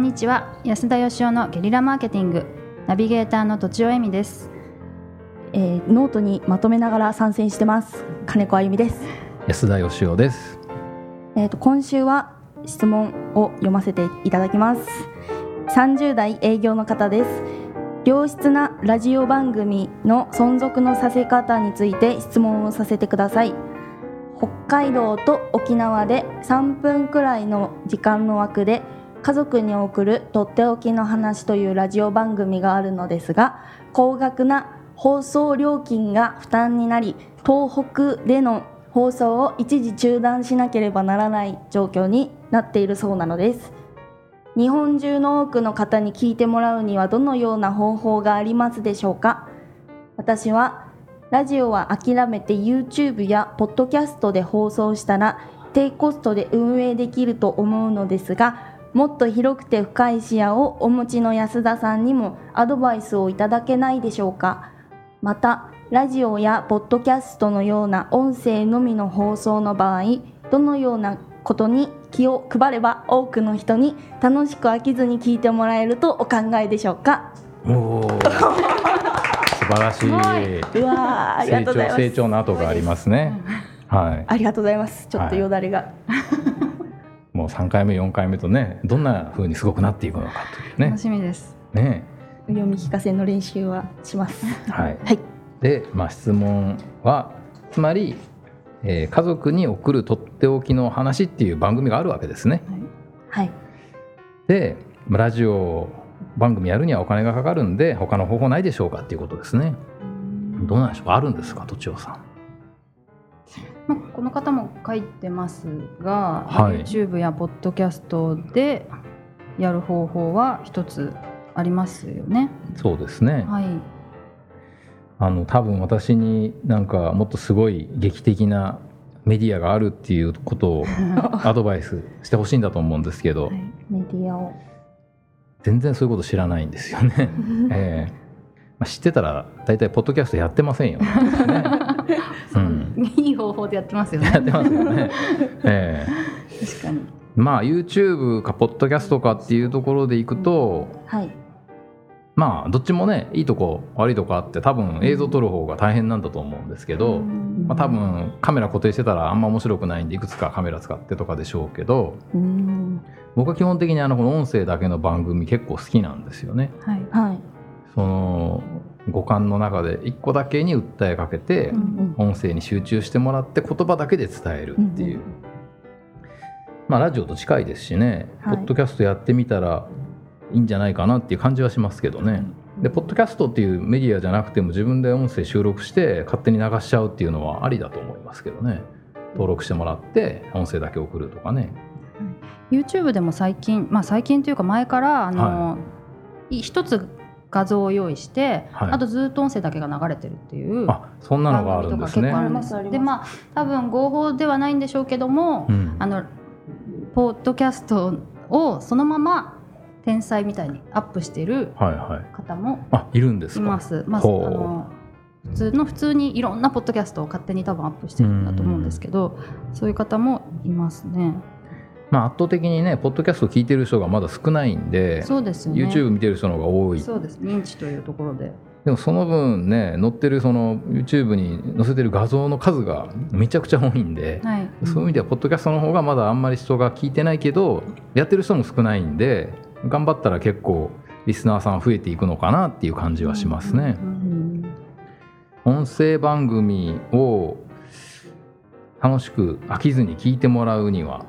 んにちは。安田義雄のゲリラマーケティング。ナビゲーターの土地尾恵美です。えー、ノートにまとめながら参戦してます。金子あゆみです。安田義雄です。えっ、と今週は質問を読ませていただきます。30代営業の方です。良質なラジオ番組の存続のさせ方について質問をさせてください。北海道と沖縄で3分くらいの時間の枠で家族に送るとっておきの話というラジオ番組があるのですが高額な放送料金が負担になり東北での放送を一時中断しなければならない状況になっているそうなのです。日本中の多くの方に聞いてもらうにはどのような方法がありますでしょうか？私はラジオは諦めて YouTube やポッドキャストで放送したら低コストで運営できると思うのですがもっと広くて深い視野をお持ちの安田さんにもアドバイスをいただけないでしょうか。またラジオやポッドキャストのような音声のみの放送の場合どのようなことに気を配れば多くの人に楽しく飽きずに聞いてもらえるとお考えでしょうか。おお素晴らしい。うわありがとうございます。成長の跡がありますね。はい。ありがとうございます。ちょっとよだれが、もう3回目4回目とねどんな風にすごくなっていくのかというね。楽しみです。ね。読み聞かせの練習はします。はい。はい。で、まあ、質問はつまり、えー家族に送るとっておきの話っていう番組があるわけですね。はい。でまあラジオ番組やるにはお金がかかるんで他の方法ないでしょうかっていうことですね。どうなんでしょうか？あるんですか？とちおさんまあ、この方も書いてますが、はい。YouTube やポッドキャストでやる方法は一つありますよね。そうですね、はい、あの多分私になんかもっとすごい劇的なメディアがあるっていうことを アドバイスしてほしいんだと思うんですけど、はい。メディアを。全然そういうこと知らないんですよね。ええまあ、知ってたら大体ポッドキャストやってませんよ ね。うん、いい方法でやってますよね。やってますよね。ええ確かに。まあ YouTube かポッドキャストかっていうところでいくとはいまあどっちもねいいとこ悪いとこあって多分映像撮る方が大変なんだと思うんですけど、まあ、多分カメラ固定してたらあんま面白くないんでいくつかカメラ使ってとかでしょうけどうん僕は基本的にあのこの音声だけの番組結構好きなんですよね。はい。はいその五感の中で一個だけに訴えかけてうん音声に集中してもらって言葉だけで伝えるっていう、うんまあラジオと近いですしね、はい。ポッドキャストやってみたらいいんじゃないかなっていう感じはしますけどね。でポッドキャストっていうメディアじゃなくても自分で音声収録して勝手に流しちゃうっていうのはありだと思いますけどね。登録してもらって音声だけ送るとかね。YouTube でも最近、まあ最近というか前からあの、い一つ画像を用意して、はい。あとずっと音声だけが流れてるっていう。あそんなのがあるんですね。でますでまあ多分合法ではないんでしょうけども、うん。あのポッドキャストをそのまま天才みたいにアップしている方もあいるんですか？います。まあ、普通の普通にいろんなポッドキャストを勝手に多分アップしてるんだと思うんですけど、そういう方もいますね。まあ圧倒的にねポッドキャスト聞いてる人がまだ少ないんでそうですよね。YouTube 見てる人の方が多いそうです認知というところで。でもその分ね載ってるその YouTube に載せてる画像の数がめちゃくちゃ多いんで、はい。そういう意味ではポッドキャストの方がまだあんまり人が聞いてないけどやってる人も少ないんで頑張ったら結構リスナーさん増えていくのかなっていう感じはしますね。音声番組を楽しく飽きずに聞いてもらうには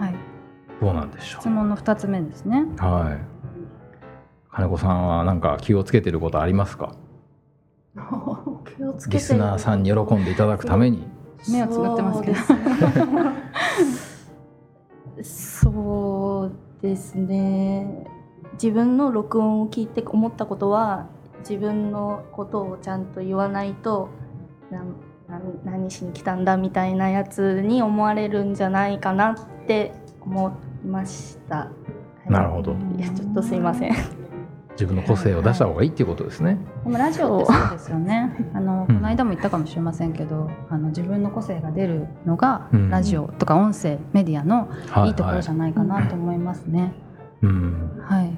はい。どうなんでしょ質問の二つ目ですね。う。はい。金子さんは何か気をつけてることありますか？気をつけてリスナーさんに喜んでいただくために。目をつぶってますけど。そうですね自分の録音を聞いて思ったことは自分のことをちゃんと言わないとなんなん何しに来たんだみたいなやつに思われるんじゃないかなって思いました。はいなるほどいやちょっとすいません。自分の個性を出した方がいいっていうことですね。でもラジオってそうですよね。あの、うんこの間も言ったかもしれませんけど、あの自分の個性が出るのが、うんラジオとか音声メディアのはいいところじゃないかなと思いますね。うんはい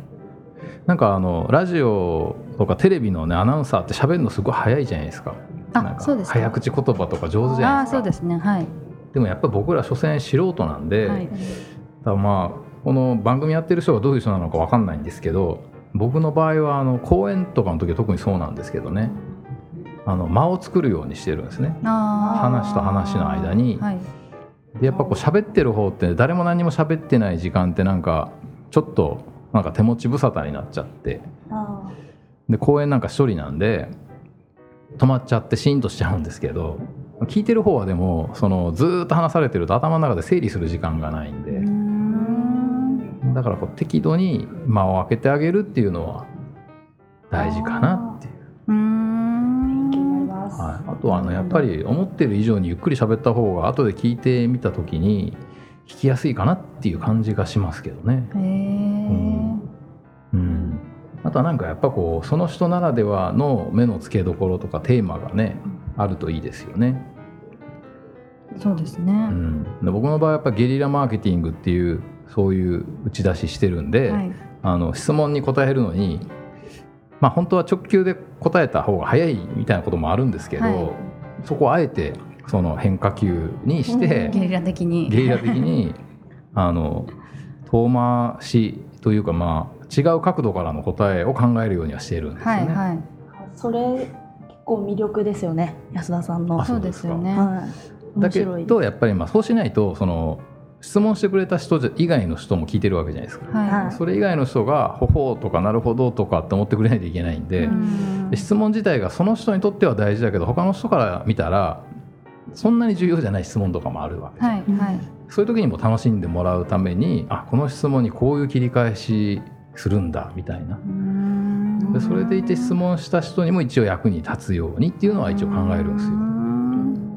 なんかあのラジオとかテレビのねアナウンサーって喋るのすごい早いじゃないですかあなんかそうですか。早口言葉とか上手じゃないですか。そうですね。はい。でもやっぱり僕ら所詮素人なんで、はい。だまあこの番組やってる人がどういう人なのか分かんないんですけど僕の場合はあの講演とかの時は特にそうなんですけどね。あの間を作るようにしてるんですね。あ話と話の間に。あはい。でやっぱこう喋ってる方って誰も何も喋ってない時間ってなんかちょっとなんか手持ち無沙汰になっちゃって。あで公演なんか一人なんで止まっちゃってシーンとしちゃうんですけど聞いてる方はでもそのずーっと話されてると頭の中で整理する時間がないんで、だからこう適度に間を空けてあげるっていうのは大事かなっていう。はい、あとはあのやっぱり思ってる以上にゆっくり喋った方が後で聞いてみた時に聞きやすいかなっていう感じがしますけどね。とはなんかやっぱこうその人ならではの目の付けどころとかテーマがねあるといいですよね。そうですね、うん、で僕の場合はやっぱゲリラマーケティングっていうそういう打ち出ししてるんで、はい。あの質問に答えるのにまあ本当は直球で答えた方が早いみたいなこともあるんですけど、はい。そこをあえてその変化球にして、ゲリラ的に。ゲリラ的にあの遠回しというかまあ違う角度からの答えを考えるようにはしているんですよね。はいはいそれ結構魅力ですよね安田さんの。はあそうですよねい。だけ。どやっぱりまあそうしないとその質問してくれた人じゃ以外の人も聞いてるわけじゃないですか。ははいそれ以外の人が「ほほう」とか「なるほど」とかって思ってくれないといけないんいで,、うんで質問自体がその人にとっては大事だけど他の人から見たらそんなに重要じゃない質問とかもあるわけで、はいはいそういう時にも楽しんでもらうためにあこの質問にこういう切り返しするんだみたいなでそれでいて質問した人にも一応役に立つようにっていうのは一応考えるんですよ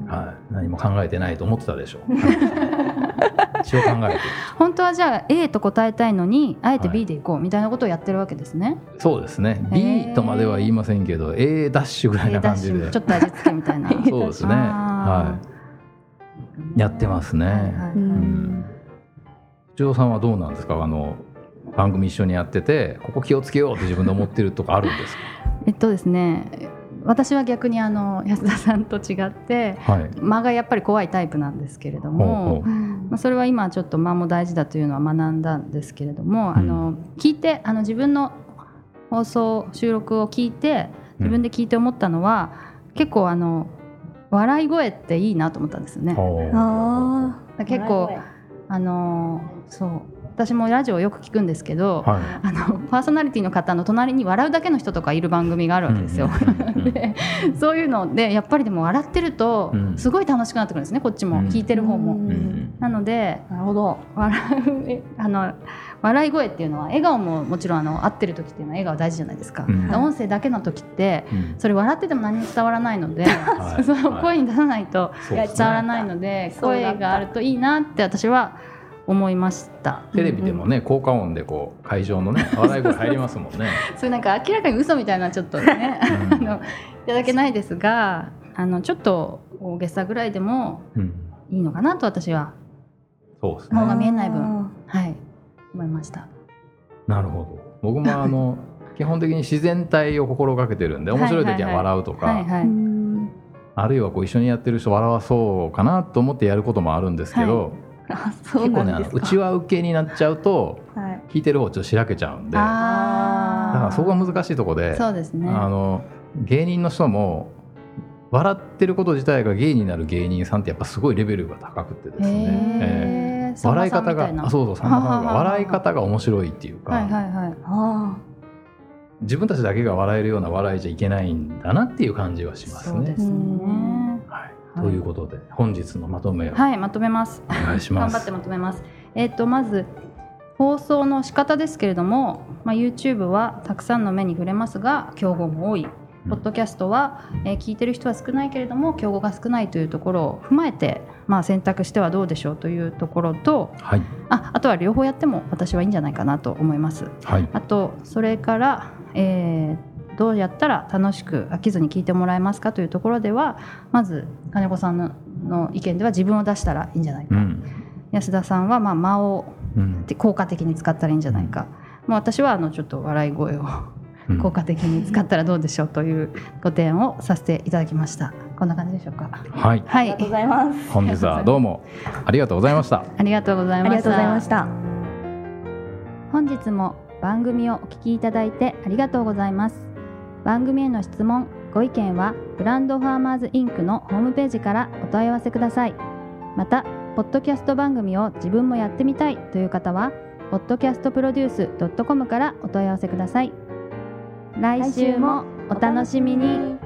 はい、何も考えてないと思ってたでしょ。一応考えてる。本当はじゃあ A と答えたいのにあえてはい B でいこうみたいなことをやってるわけですね。そうですね。B とまでは言いませんけど、A ダッシュぐらいな感じで。ちょっと味付けみたいな。そうですね。はあい。やってますね。はいはいうんさんはどうなんですか？あの番組一緒にやってて、ここ気をつけようって自分で思ってるとかあるんです えっとですね私は逆にあの安田さんと違ってか。はい。間がやっぱり怖いタイプなんですけれどほうもまあ、それは今ちょっと間も大事だというのは学んだんですけれども、うんあの聞いてあの自分の放送収録を聞いて自分で聞いて思ったのは、結構あの笑い声っていいなと思ったんですよね。結構あのそう私もラジオをよく聞くんですけど、はい。あのパーソナリティの方の隣に笑うだけの人とかいる番組があるわけですよ。うんうんうんうん。でそういうのでやっぱりでも笑ってるとうん。すごい楽しくなってくるんですねこっちも、うん。聞いてる方も。うん。うんなのでなるほど。笑うえあの笑い声っていうのは笑顔ももちろんあの合ってる時っていうのは笑顔大事じゃないですか、うん。音声だけの時ってうん。それ笑ってても何も伝わらないので、はい。その声に出さないと伝わらないので、声があるといいなって私は思いました。テレビでもね、効果音でこう会場のね 笑い声入りますもんね。それなんか明らかに嘘みたいなちょっとねあうん。のいただけないですがあのちょっと大げさぐらいでもうん。いいのかなと私は。そうですね。顔が見えない分。はい。思いました。なるほど。僕もあの 基本的に自然体を心がけてるんで面白い時は笑うとか、はいはい、うん。あるいはこう一緒にやってる人笑わそうかなと思ってやることもあるんですけど、あそう結構ねあのなんですか？内輪受けになっちゃうとはい。聞いてる方ちょっとしらけちゃうんでだからそこが難しいところで、そうですね。あの芸人の人も笑ってること自体が芸になる芸人さんってやっぱすごいレベルが高くてですね、笑い方があそうそうさんまさんが笑い方が面白いっていうか、はいはいはい。あ自分たちだけが笑えるような笑いじゃいけないんだなっていう感じはしますね。すね。はい、ということで本日のまとめをはい、まとめます。お願いします。頑張ってまとめます。えっ、とまず放送の仕方ですけれども、まあ YouTube はたくさんの目に触れますが競合も多い。うんポッドキャストは、えー聞いてる人は少ないけれども競合が少ないというところを踏まえて、まあ、選択してはどうでしょうというところとはいああとは両方やっても私はいいんじゃないかなと思います。はいあとそれから、えーどうやったら楽しく飽きずに聞いてもらえますかというところではまず金子さんのの意見では自分を出したらいいんじゃないか、うん。安田さんはまあ間を効果的に使ったらいいんじゃないか、まあ、私はあのちょっと笑い声をうん。効果的に使ったらどうでしょうというご提案をさせていただきました。こんな感じでしょうか。はい。はい。ありがとうございます。本日は どうもありがとうございました。ありがとうございありがとうましたございました。本日も番組をお聞きいただいてありがとうございます番組への質問ご意見はブランドファーマーズインクのホームページからお問い合わせください。またポッドキャスト番組を自分もやってみたいという方は podcastproduce.com からお問い合わせください。来週もお楽しみに。